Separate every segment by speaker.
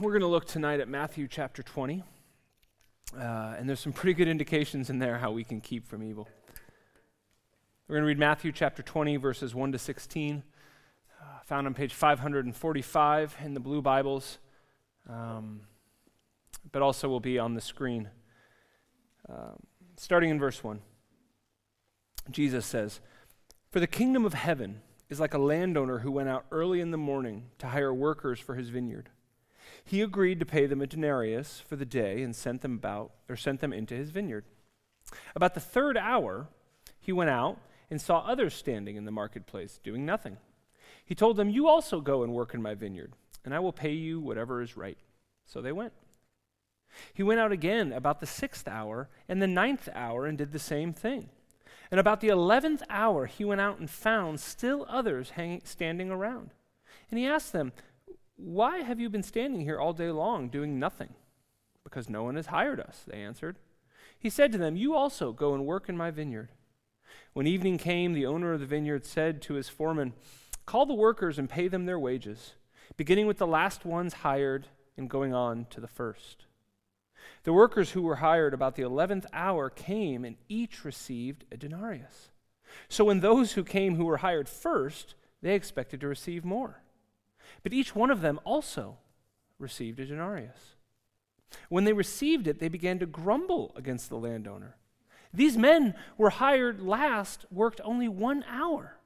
Speaker 1: we're going to look tonight at Matthew chapter 20. Uh, and there's some pretty good indications in there how we can keep from evil. We're going to read Matthew chapter 20, verses 1 to 16, uh, found on page 545 in the blue Bibles, um, but also will be on the screen. Um, starting in verse 1, Jesus says, For the kingdom of heaven is like a landowner who went out early in the morning to hire workers for his vineyard. He agreed to pay them a denarius for the day and sent them about or sent them into his vineyard. About the third hour, he went out and saw others standing in the marketplace doing nothing. He told them, "You also go and work in my vineyard, and I will pay you whatever is right." So they went. He went out again about the sixth hour and the ninth hour and did the same thing. And about the eleventh hour, he went out and found still others hanging, standing around. And he asked them, Why have you been standing here all day long doing nothing? Because no one has hired us, they answered. He said to them, You also go and work in my vineyard. When evening came, the owner of the vineyard said to his foreman, Call the workers and pay them their wages, beginning with the last ones hired and going on to the first. The workers who were hired about the eleventh hour came, and each received a denarius. So when those who came who were hired first, they expected to receive more. But each one of them also received a denarius. When they received it, they began to grumble against the landowner. These men were hired last, worked only one hour,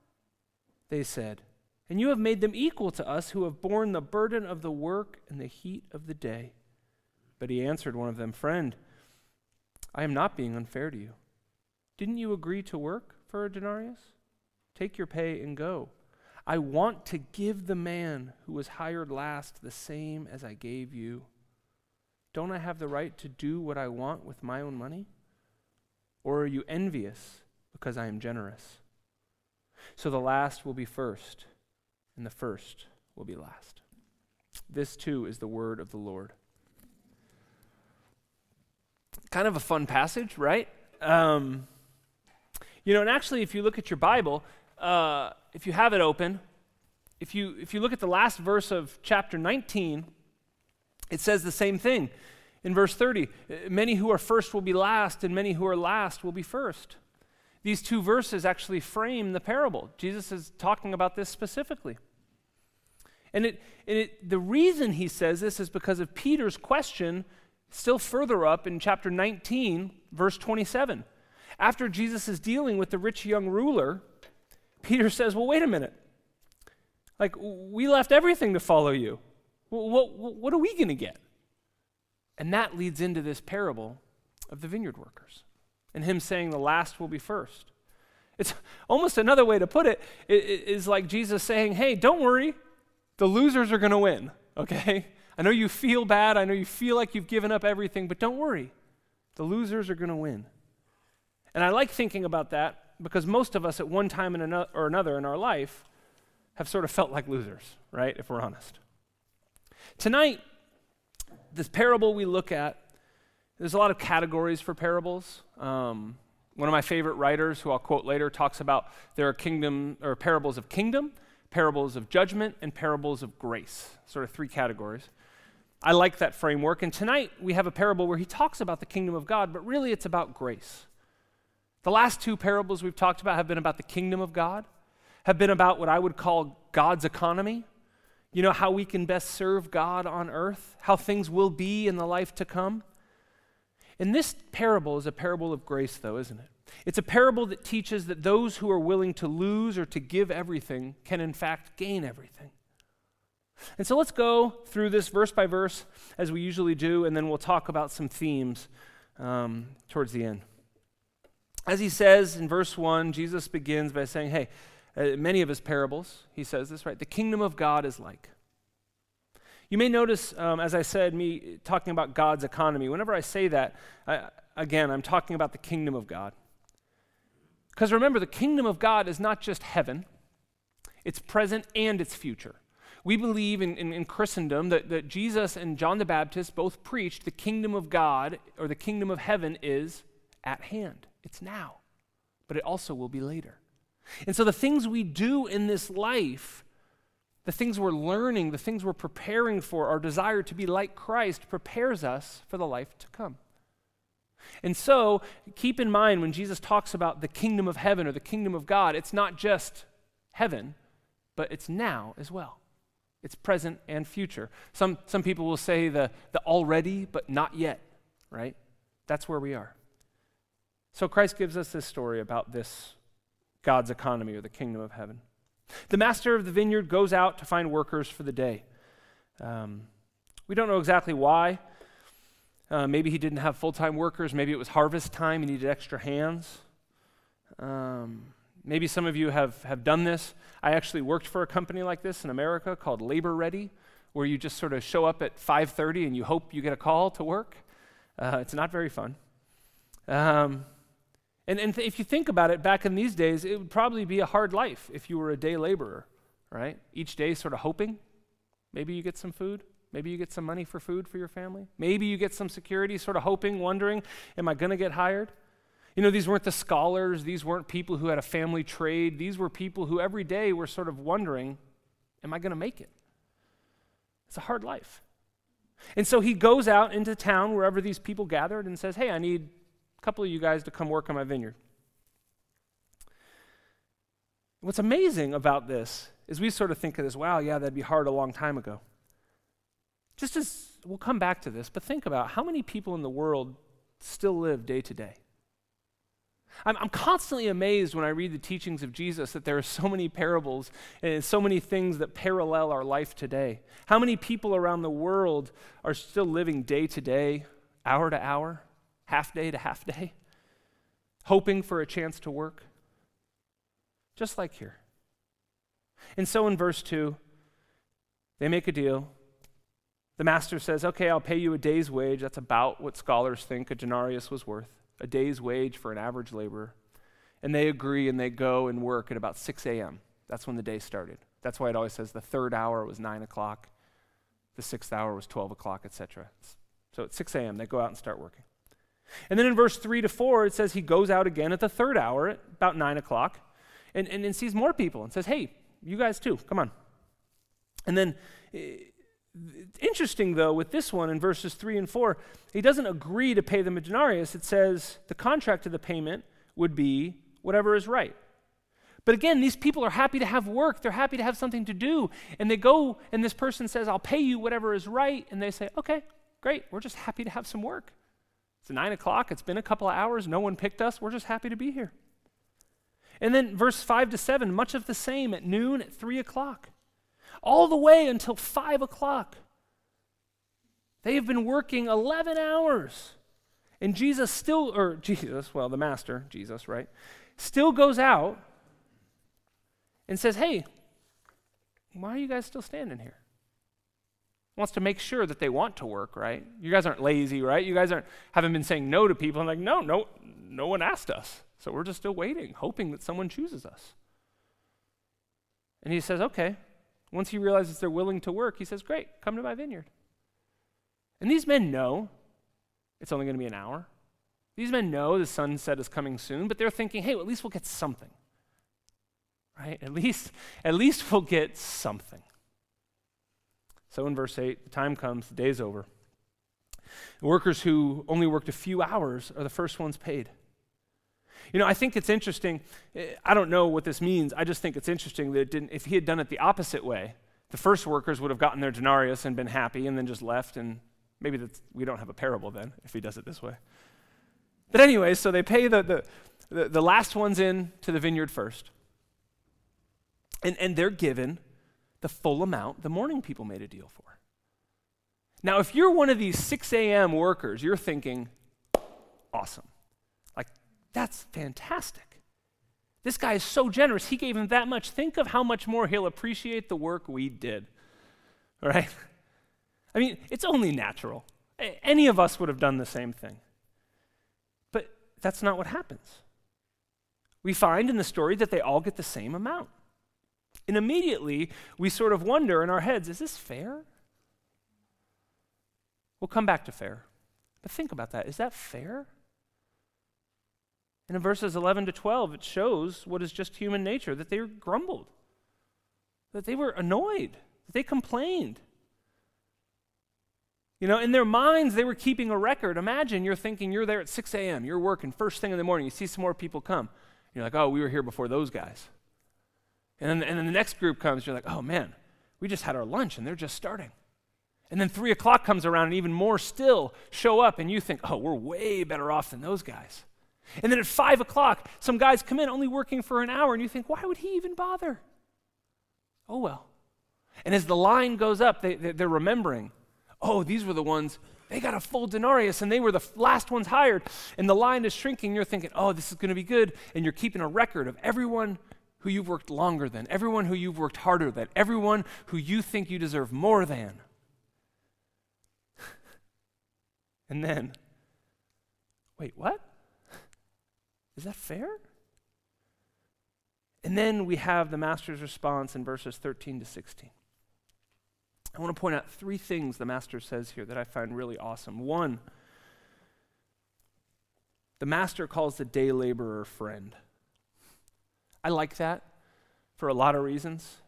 Speaker 1: they said, and you have made them equal to us who have borne the burden of the work and the heat of the day. But he answered one of them, Friend, I am not being unfair to you. Didn't you agree to work for a denarius? Take your pay and go. I want to give the man who was hired last the same as I gave you. Don't I have the right to do what I want with my own money? Or are you envious because I am generous? So the last will be first, and the first will be last. This too is the word of the Lord kind of a fun passage, right? Um, you know, and actually, if you look at your Bible, uh, if you have it open, if you, if you look at the last verse of chapter 19, it says the same thing. In verse 30, many who are first will be last, and many who are last will be first. These two verses actually frame the parable. Jesus is talking about this specifically. And, it, and it, the reason he says this is because of Peter's question Still further up in chapter 19, verse 27. After Jesus is dealing with the rich young ruler, Peter says, Well, wait a minute. Like, we left everything to follow you. What, what, what are we going to get? And that leads into this parable of the vineyard workers and him saying the last will be first. It's almost another way to put it, it is like Jesus saying, Hey, don't worry, the losers are going to win, okay? I know you feel bad. I know you feel like you've given up everything, but don't worry. The losers are going to win. And I like thinking about that because most of us at one time or another in our life have sort of felt like losers, right? If we're honest. Tonight, this parable we look at, there's a lot of categories for parables. Um, one of my favorite writers, who I'll quote later, talks about there are kingdom or parables of kingdom, parables of judgment, and parables of grace. Sort of three categories. I like that framework. And tonight we have a parable where he talks about the kingdom of God, but really it's about grace. The last two parables we've talked about have been about the kingdom of God, have been about what I would call God's economy. You know, how we can best serve God on earth, how things will be in the life to come. And this parable is a parable of grace, though, isn't it? It's a parable that teaches that those who are willing to lose or to give everything can, in fact, gain everything. And so let's go through this verse by verse as we usually do, and then we'll talk about some themes um, towards the end. As he says in verse 1, Jesus begins by saying, Hey, uh, many of his parables, he says this, right? The kingdom of God is like. You may notice, um, as I said, me talking about God's economy. Whenever I say that, I, again, I'm talking about the kingdom of God. Because remember, the kingdom of God is not just heaven, it's present and it's future. We believe in, in, in, Christendom that, that Jesus and John the Baptist both preached the kingdom of God or the kingdom of heaven is at hand. It's now, but it also will be later. And so the things we do in this life, the things we're learning, the things we're preparing for, our desire to be like Christ prepares us for the life to come. And so, keep in mind when Jesus talks about the kingdom of heaven or the kingdom of God, it's not just heaven, but it's now as well. It's present and future. Some, some people will say the, the already, but not yet, right? That's where we are. So Christ gives us this story about this God's economy or the kingdom of heaven. The master of the vineyard goes out to find workers for the day. Um, we don't know exactly why. Uh, maybe he didn't have full time workers. Maybe it was harvest time. He needed extra hands. Um, maybe some of you have, have done this. I actually worked for a company like this in America called Labor Ready, where you just sort of show up at 5:30 and you hope you get a call to work. Uh, it's not very fun. Um, and, and th- if you think about it, back in these days, it would probably be a hard life if you were a day laborer, right? Each day, sort of hoping maybe you get some food, maybe you get some money for food for your family, maybe you get some security, sort of hoping, wondering, am I going to get hired? You know, these weren't the scholars, these weren't people who had a family trade, these were people who every day were sort of wondering, am I going to make it? It's a hard life. And so he goes out into town wherever these people gathered and says, Hey, I need a couple of you guys to come work on my vineyard. What's amazing about this is we sort of think of this, wow, yeah, that'd be hard a long time ago. Just as we'll come back to this, but think about how many people in the world still live day to day. I'm, I'm, constantly amazed when I read the teachings of Jesus that there are so many parables and so many things that parallel our life today. How many people around the world are still living day to day, hour to hour? Half day to half day, hoping for a chance to work. Just like here. And so in verse 2, they make a deal. The master says, Okay, I'll pay you a day's wage. That's about what scholars think a denarius was worth a day's wage for an average laborer. And they agree and they go and work at about 6 a.m. That's when the day started. That's why it always says the third hour was 9 o'clock, the sixth hour was 12 o'clock, etc. So at 6 a.m., they go out and start working. And then in verse 3 to 4, it says he goes out again at the third hour, about 9 o'clock, and, and, and sees more people and says, Hey, you guys too, come on. And then, eh, interesting though, with this one in verses 3 and 4, he doesn't agree to pay them a denarius. It says the contract of the payment would be whatever is right. But again, these people are happy to have work. They're happy to have something to do. And they go, and this person says, I'll pay you whatever is right. And they say, Okay, great. We're just happy to have some work. It's nine o'clock. It's been a couple of hours. No one picked us. We're just happy to be here. And then verse 5 to 7, much of the same at noon, at 3 o'clock, all the way until 5 o'clock. They have been working 11 hours. And Jesus still, or Jesus, well, the master, Jesus, right, still goes out and says, Hey, why are you guys still standing here? Wants to make sure that they want to work, right? You guys aren't lazy, right? You guys aren't haven't been saying no to people. I'm like, no, no, no one asked us. So we're just still waiting, hoping that someone chooses us. And he says, okay. Once he realizes they're willing to work, he says, great, come to my vineyard. And these men know it's only going to be an hour. These men know the sunset is coming soon, but they're thinking, hey, well, at least we'll get something. Right? At least, at least we'll get something. So in verse 8, the time comes, the day's over. Workers who only worked a few hours are the first ones paid. You know, I think it's interesting. Eh, I don't know what this means. I just think it's interesting that it didn't, if he had done it the opposite way, the first workers would have gotten their denarius and been happy and then just left. And maybe that's, we don't have a parable then if he does it this way. But anyway, so they pay the, the, the, the last ones in to the vineyard first. And, and they're given the full amount the morning people made a deal for. Now, if you're one of these 6 a.m. workers, you're thinking, awesome. Like, that's fantastic. This guy is so generous. He gave him that much. Think of how much more he'll appreciate the work we did. Right? I mean, it's only natural. Any of us would have done the same thing. But that's not what happens. We find in the story that they all get the same amount. And immediately we sort of wonder in our heads is this fair? We'll come back to fair. But think about that. Is that fair? And in verses 11 to 12, it shows what is just human nature that they grumbled. that they were annoyed, that they complained. You know, in their minds, they were keeping a record. Imagine you're thinking you're there at 6 a.m., you're working first thing in the morning, you see some more people come. You're like, oh, we were here before those guys. And then, and then the next group comes, you're like, oh man, we just had our lunch and they're just starting. And then three o'clock comes around and even more still show up, and you think, oh, we're way better off than those guys. And then at five o'clock, some guys come in only working for an hour, and you think, why would he even bother? Oh, well. And as the line goes up, they, they're remembering, oh, these were the ones, they got a full denarius, and they were the last ones hired. And the line is shrinking. You're thinking, oh, this is going to be good. And you're keeping a record of everyone who you've worked longer than, everyone who you've worked harder than, everyone who you think you deserve more than. and then, wait, what? Is that fair? And then we have the master's response in verses 13 to 16. I want to point out three things the master says here that I find really awesome. One, the master calls the day laborer friend. I like that for a lot of reasons.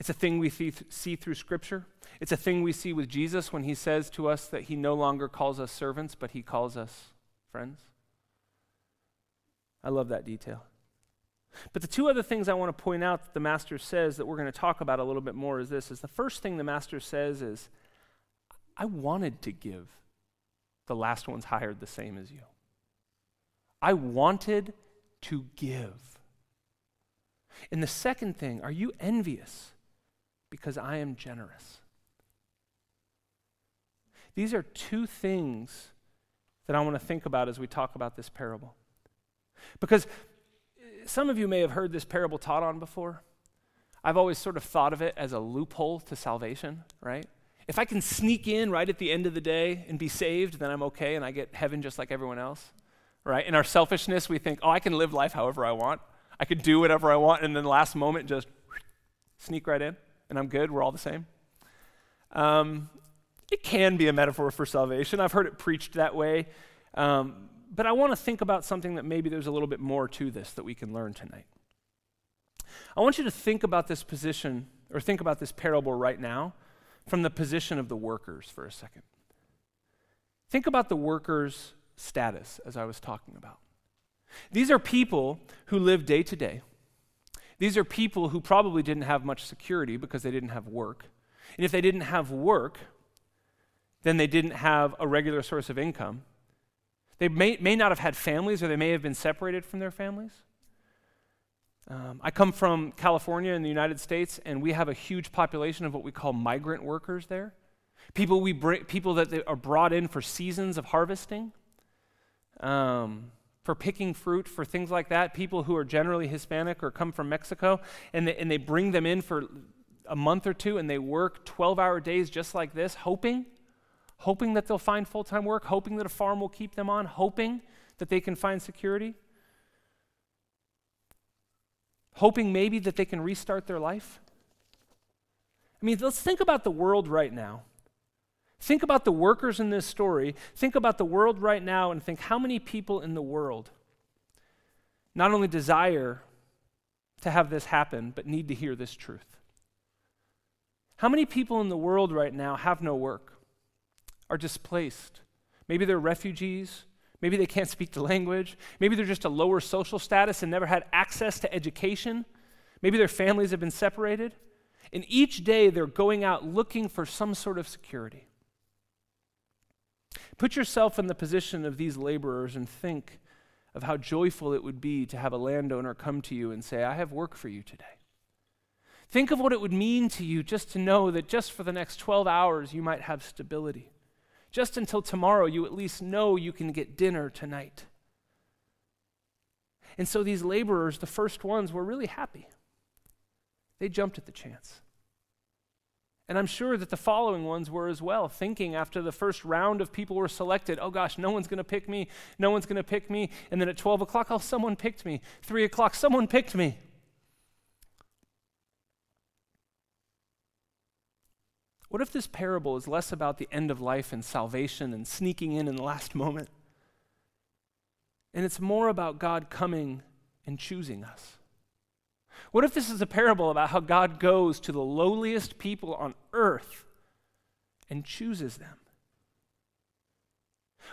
Speaker 1: It's a thing we see, through Scripture. It's a thing we see with Jesus when he says to us that he no longer calls us servants, but he calls us friends. I love that detail. But the two other things I want to point out that the master says that we're going to talk about a little bit more is this is the first thing the master says is I wanted to give the last ones hired the same as you. I wanted to give. And the second thing, are you envious because I am generous? These are two things that I want to think about as we talk about this parable. Because some of you may have heard this parable taught on before. I've always sort of thought of it as a loophole to salvation, right? If I can sneak in right at the end of the day and be saved, then I'm okay and I get heaven just like everyone else, right? In our selfishness, we think, oh, I can live life however I want. I could do whatever I want, and then the last moment just sneak right in, and I'm good. We're all the same. Um, it can be a metaphor for salvation. I've heard it preached that way. Um, but I want to think about something that maybe there's a little bit more to this that we can learn tonight. I want you to think about this position, or think about this parable right now, from the position of the workers for a second. Think about the workers' status, as I was talking about. These are people who live day to day. These are people who probably didn't have much security because they didn't have work. And if they didn't have work, then they didn't have a regular source of income. They may, may not have had families or they may have been separated from their families. Um, I come from California in the United States, and we have a huge population of what we call migrant workers there. People, we bring, people that are brought in for seasons of harvesting, um, for picking fruit, for things like that. People who are generally Hispanic or come from Mexico, and they, and they bring them in for a month or two, and they work 12 hour days just like this, hoping hoping that they'll find full time work, hoping that a farm will keep them on, hoping that they can find security, hoping maybe that they can restart their life. I mean, let's think about the world right now. Think about the workers in this story. Think about the world right now and think how many people in the world not only desire to have this happen, but need to hear this truth. How many people in the world right now have no work? are displaced. Maybe they're refugees. Maybe they can't speak the language. Maybe they're just a lower social status and never had access to education. Maybe their families have been separated. And each day they're going out looking for some sort of security. Put yourself in the position of these laborers and think of how joyful it would be to have a landowner come to you and say, I have work for you today. Think of what it would mean to you just to know that just for the next 12 hours you might have stability. Just until tomorrow, you at least know you can get dinner tonight. And so these laborers, the first ones, were really happy. They jumped at the chance. And I'm sure that the following ones were as well, thinking after the first round of people were selected, oh gosh, no one's going to pick me, no one's going to pick me. And then at 12 o'clock, oh, someone picked me. 3 o'clock, someone picked me. What if this parable is less about the end of life and salvation and sneaking in in the last moment? And it's more about God coming and choosing us. What if this is a parable about how God goes to the lowliest people on earth and chooses them?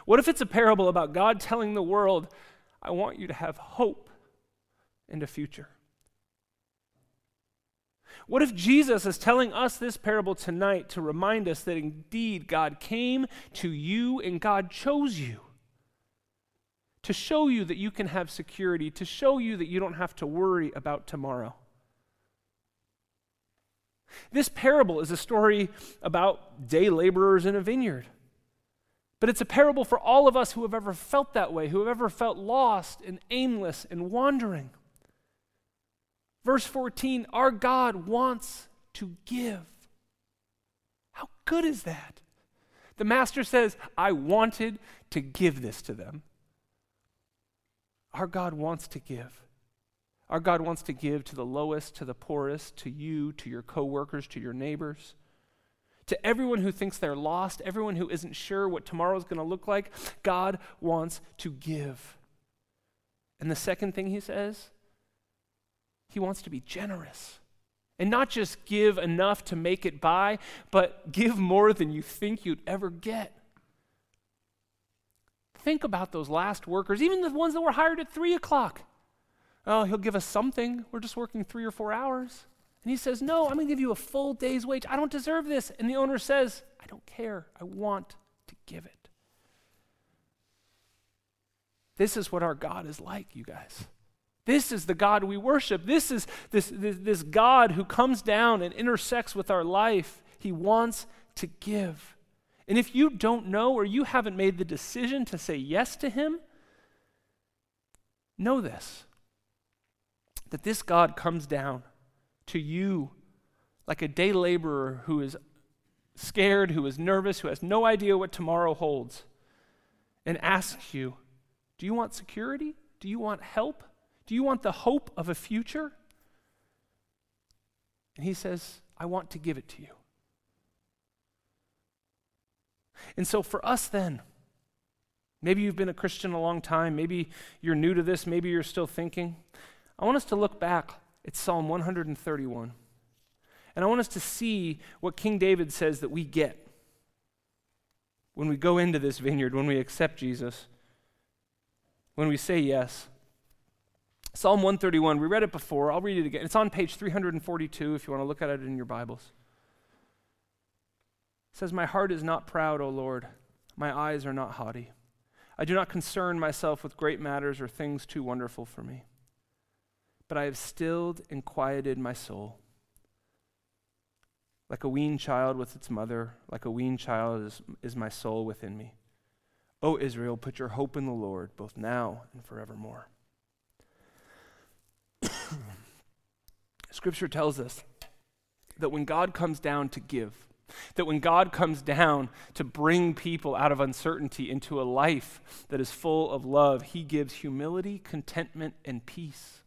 Speaker 1: What if it's a parable about God telling the world, I want you to have hope and a future? What if Jesus is telling us this parable tonight to remind us that indeed God came to you and God chose you? To show you that you can have security, to show you that you don't have to worry about tomorrow. This parable is a story about day laborers in a vineyard. But it's a parable for all of us who have ever felt that way, who have ever felt lost and aimless and wandering. Verse 14 Our God wants to give. How good is that? The master says, I wanted to give this to them. Our God wants to give. Our God wants to give to the lowest, to the poorest, to you, to your coworkers, to your neighbors. To everyone who thinks they're lost, everyone who isn't sure what tomorrow is going to look like, God wants to give. And the second thing he says, he wants to be generous. And not just give enough to make it by, but give more than you think you'd ever get. Think about those last workers, even the ones that were hired at 3 o'clock. Oh, he'll give us something. We're just working three or four hours. And he says, No, I'm going to give you a full day's wage. I don't deserve this. And the owner says, I don't care. I want to give it. This is what our God is like, you guys. This is the God we worship. This is this, this, this God who comes down and intersects with our life. He wants to give. And if you don't know or you haven't made the decision to say yes to Him, know this that this God comes down to you like a day laborer who is scared, who is nervous, who has no idea what tomorrow holds, and asks you, Do you want security? Do you want help? Do you want the hope of a future? And he says, I want to give it to you. And so for us then, maybe you've been a Christian a long time, maybe you're new to this, maybe you're still thinking. I want us to look back it's Psalm 131. And I want us to see what King David says that we get when we go into this vineyard, when we accept Jesus, when we say yes. Psalm 131, we read it before. I'll read it again. It's on page 342 if you want to look at it in your Bibles. Says, My heart is not proud, O Lord. My eyes are not haughty. I do not concern myself with great matters or things too wonderful for me but I have stilled and quieted my soul. Like a weaned child with its mother, like a weaned child is, is my soul within me. O Israel, put your hope in the Lord, both now and forevermore. Scripture tells us that when God comes down to give, that when God comes down to bring people out of uncertainty into a life that is full of love, he gives humility, contentment, and peace.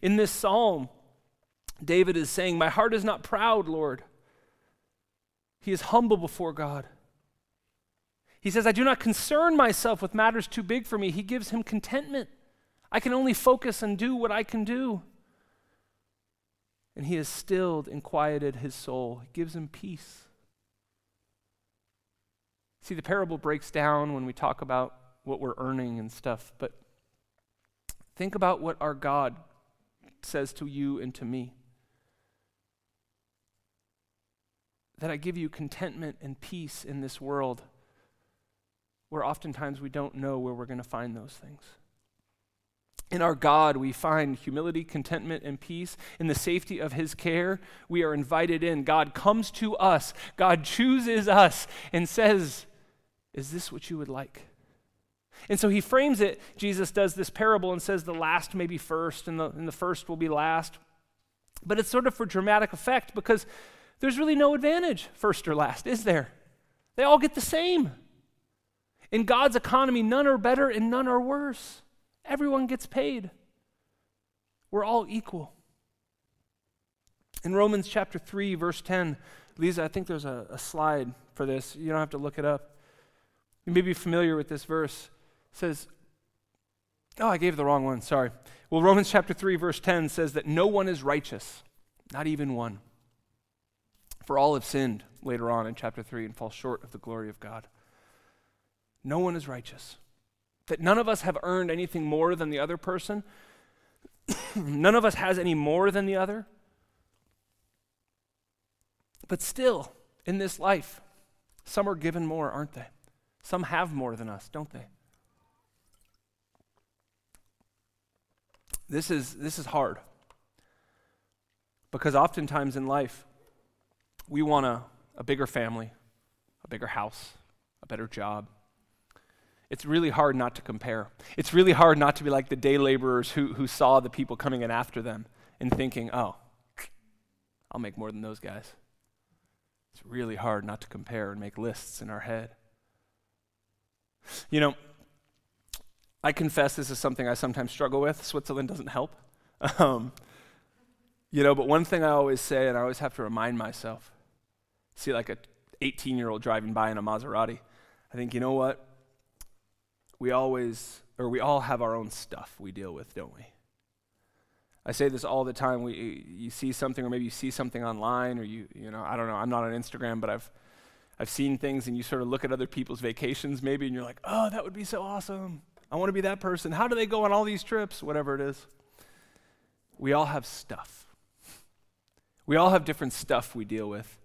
Speaker 1: In this psalm, David is saying, My heart is not proud, Lord. He is humble before God. He says, I do not concern myself with matters too big for me. He gives him contentment. I can only focus and do what I can do. And he has stilled and quieted his soul. He gives him peace. See, the parable breaks down when we talk about what we're earning and stuff, but think about what our God says to you and to me. That I give you contentment and peace in this world where oftentimes we don't know where we're going to find those things. In our God, we find humility, contentment, and peace. In the safety of His care, we are invited in. God comes to us, God chooses us, and says, Is this what you would like? And so he frames it, Jesus does this parable and says the last may be first and the, and the first will be last. But it's sort of for dramatic effect because there's really no advantage, first or last, is there? They all get the same. In God's economy, none are better and none are worse. Everyone gets paid. We're all equal. In Romans chapter 3, verse 10, Lisa, I think there's a, a slide for this. You don't have to look it up. You may be familiar with this verse It says, Oh, I gave the wrong one. Sorry. Well, Romans chapter 3, verse 10 says that no one is righteous, not even one. For all have sinned, later on in chapter 3, and fall short of the glory of God. No one is righteous. That none of us have earned anything more than the other person. none of us has any more than the other. But still, in this life, some are given more, aren't they? Some have more than us, don't they? This is, this is hard. Because oftentimes in life, we want a, a bigger family, a bigger house, a better job. It's really hard not to compare. It's really hard not to be like the day laborers who, who saw the people coming in after them and thinking, oh, I'll make more than those guys. It's really hard not to compare and make lists in our head. You know, I confess this is something I sometimes struggle with. Switzerland doesn't help. Um, you know, but one thing I always say, and I always have to remind myself see like a 18 year old driving by in a Maserati. I think, you know what? We always, or we all have our own stuff we deal with, don't we? I say this all the time. We, you see something, or maybe you see something online, or you, you know, I don't know. I'm not on Instagram, but I've, I've seen things, and you sort of look at other people's vacations, maybe, and you're like, oh, that would be so awesome. I want to be that person. How do they go on all these trips? Whatever it is. We all have stuff. We all have different stuff we deal with.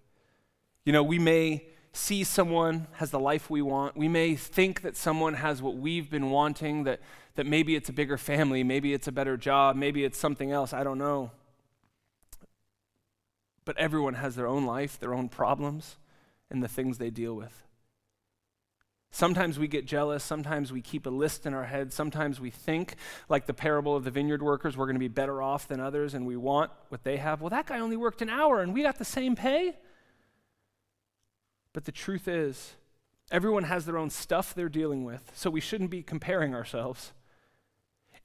Speaker 1: You know, we may see someone has the life we want. We may think that someone has what we've been wanting, that, that maybe it's a bigger family, maybe it's a better job, maybe it's something else. I don't know. But everyone has their own life, their own problems, and the things they deal with. Sometimes we get jealous. Sometimes we keep a list in our head. Sometimes we think, like the parable of the vineyard workers, we're going to be better off than others and we want what they have. Well, that guy only worked an hour and we got the same pay. But the truth is, everyone has their own stuff they're dealing with, so we shouldn't be comparing ourselves.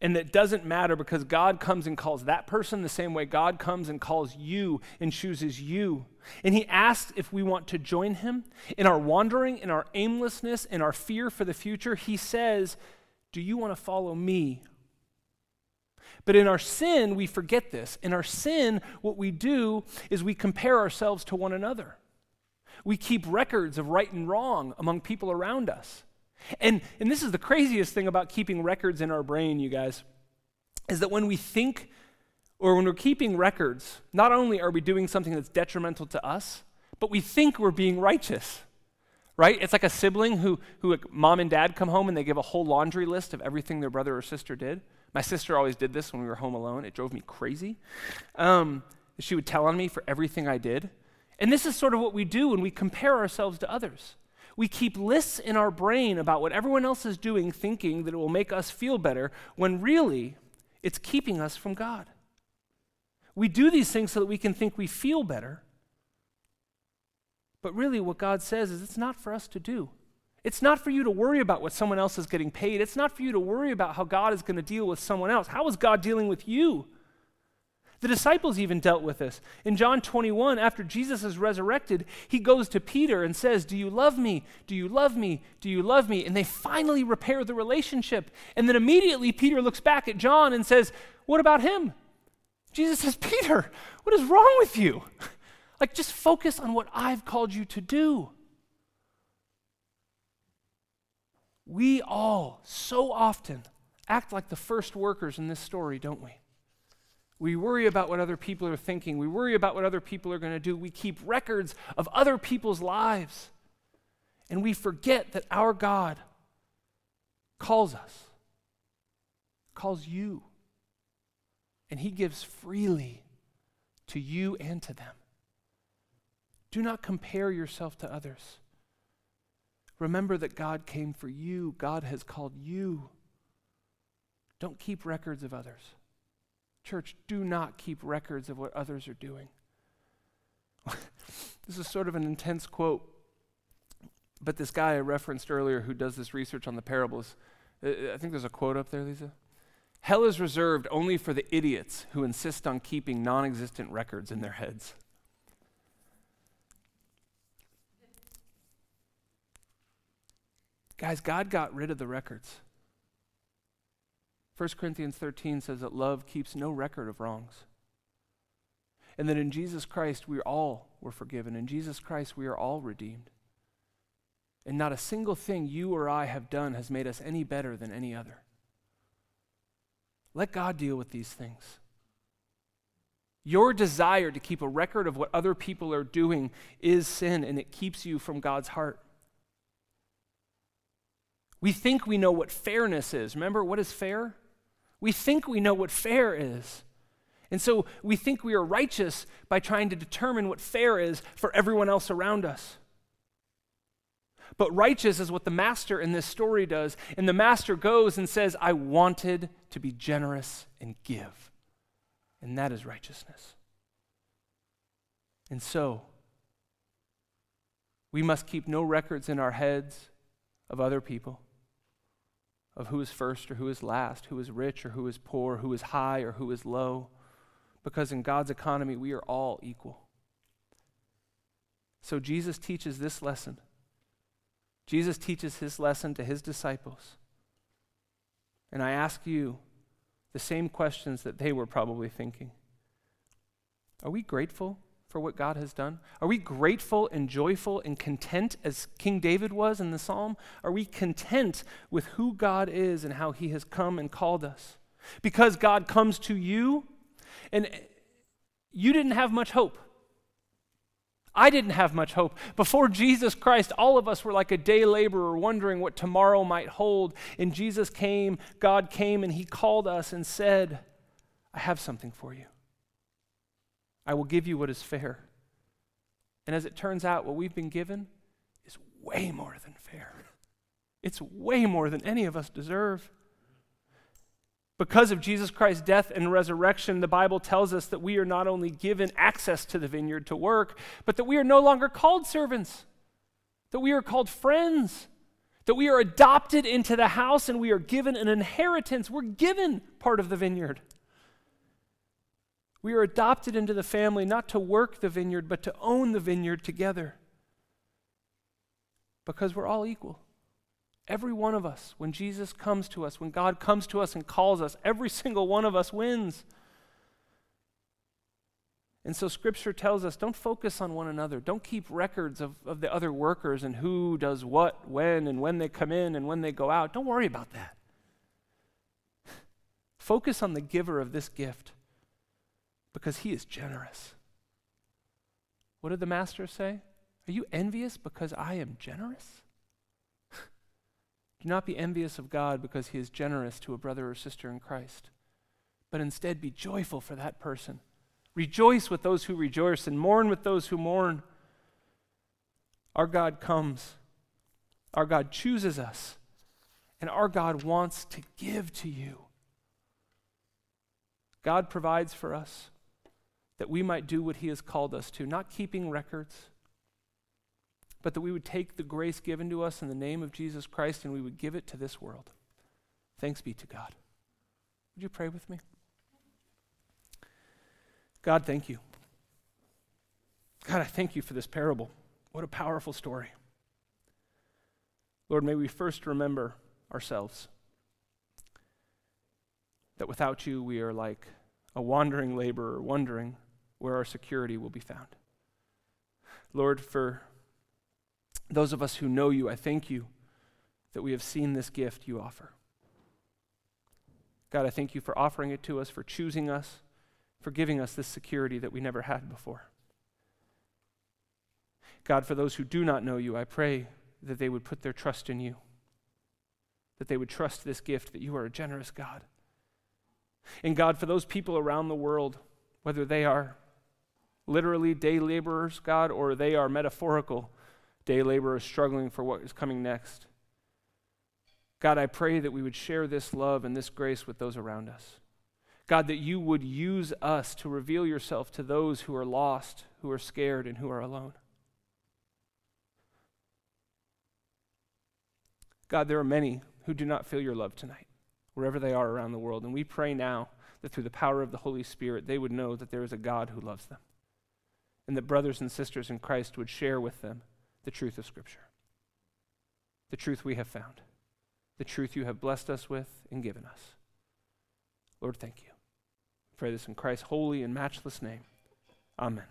Speaker 1: And it doesn't matter because God comes and calls that person the same way God comes and calls you and chooses you. And He asks if we want to join Him in our wandering, in our aimlessness, in our fear for the future. He says, Do you want to follow me? But in our sin, we forget this. In our sin, what we do is we compare ourselves to one another. We keep records of right and wrong among people around us. And, and this is the craziest thing about keeping records in our brain, you guys, is that when we think or when we're keeping records, not only are we doing something that's detrimental to us, but we think we're being righteous. Right? It's like a sibling who, who mom and dad come home and they give a whole laundry list of everything their brother or sister did. My sister always did this when we were home alone. It drove me crazy. Um, she would tell on me for everything I did. And this is sort of what we do when we compare ourselves to others. We keep lists in our brain about what everyone else is doing, thinking that it will make us feel better, when really it's keeping us from God. We do these things so that we can think we feel better. But really, what God says is it's not for us to do. It's not for you to worry about what someone else is getting paid. It's not for you to worry about how God is going to deal with someone else. How is God dealing with you? The disciples even dealt with this. In John 21, after Jesus is resurrected, he goes to Peter and says, Do you love me? Do you love me? Do you love me? And they finally repair the relationship. And then immediately Peter looks back at John and says, What about him? Jesus says, Peter, what is wrong with you? like, just focus on what I've called you to do. We all so often act like the first workers in this story, don't we? We worry about what other people are thinking. We worry about what other people are going to do. We keep records of other people's lives. And we forget that our God calls us, calls you. And He gives freely to you and to them. Do not compare yourself to others. Remember that God came for you, God has called you. Don't keep records of others. Church, do not keep records of what others are doing. this is sort of an intense quote, but this guy I referenced earlier who does this research on the parables, uh, uh, I think there's a quote up there, Lisa. Hell is reserved only for the idiots who insist on keeping non existent records in their heads. Guys, God got rid of the records. 1 Corinthians 13 says that love keeps no record of wrongs. And that in Jesus Christ we all were forgiven. In Jesus Christ we are all redeemed. And not a single thing you or I have done has made us any better than any other. Let God deal with these things. Your desire to keep a record of what other people are doing is sin, and it keeps you from God's heart. We think we know what fairness is. Remember, what is fair? We think we know what fair is. And so we think we are righteous by trying to determine what fair is for everyone else around us. But righteous is what the master in this story does. And the master goes and says, I wanted to be generous and give. And that is righteousness. And so, we must keep no records in our heads of other people of who is first or who is last, who is rich or who is poor, who is high or who is low, because in God's economy, we are all equal. So Jesus teaches this lesson. Jesus teaches his lesson to his disciples. And I ask you the same questions that they were probably thinking. Are we grateful for what God has done? Are we grateful and joyful and content as King David was in the psalm? Are we content with who God is and how he has come and called us? Because God comes to you and you didn't have much hope. I didn't have much hope. Before Jesus Christ, all of us were like a day laborer wondering what tomorrow might hold. And Jesus came, God came, and He called us and said, I have something for you. I will give you what is fair. And as it turns out, what we've been given is way more than fair. It's way more than any of us deserve. Because of Jesus Christ's death and resurrection, the Bible tells us that we are not only given access to the vineyard to work, but that we are no longer called servants, that we are called friends, that we are adopted into the house and we are given an inheritance. We're given part of the vineyard. We are adopted into the family not to work the vineyard, but to own the vineyard together. Because we're all equal. Every one of us, when Jesus comes to us, when God comes to us and calls us, every single one of us wins. And so Scripture tells us don't focus on one another. Don't keep records of, of the other workers and who does what, when, and when they come in and when they go out. Don't worry about that. Focus on the giver of this gift because he is generous. What did the master say? Are you envious because I am generous? Do not be envious of God because he is generous to a brother or sister in Christ, but instead be joyful for that person. Rejoice with those who rejoice and mourn with those who mourn. Our God comes, our God chooses us, and our God wants to give to you. God provides for us that we might do what He has called us to, not keeping records, but that we would take the grace given to us in the name of Jesus Christ and we would give it to this world. Thanks be to God. Would you pray with me? God, thank you. God, I thank you for this parable. What a powerful story. Lord, may we first remember ourselves that without you we are like a wandering laborer wondering where our security will be found. Lord, for those of us who know you, I thank you that we have seen this gift you offer. God, I thank you for offering it to us, for choosing us, for giving us this security that we never had before. God, for those who do not know you, I pray that they would put their trust in you, that they would trust this gift, that you are a generous God. And God, for those people around the world, whether they are literally day laborers, God, or they are metaphorical day laborers struggling for what is coming next. God, I pray that we would share this love and this grace with those around us. God, that you would use us to reveal yourself to those who are lost, who are scared, and who are alone. God, there are many who do not feel your love tonight, wherever they are around the world. And we pray now that through the power of the Holy Spirit, they would know that there is a God who loves them and that brothers and sisters in Christ would share with them the truth of Scripture, the truth we have found, the truth you have blessed us with and given us. Lord, thank you. I pray this in Christ's holy and matchless name. Amen.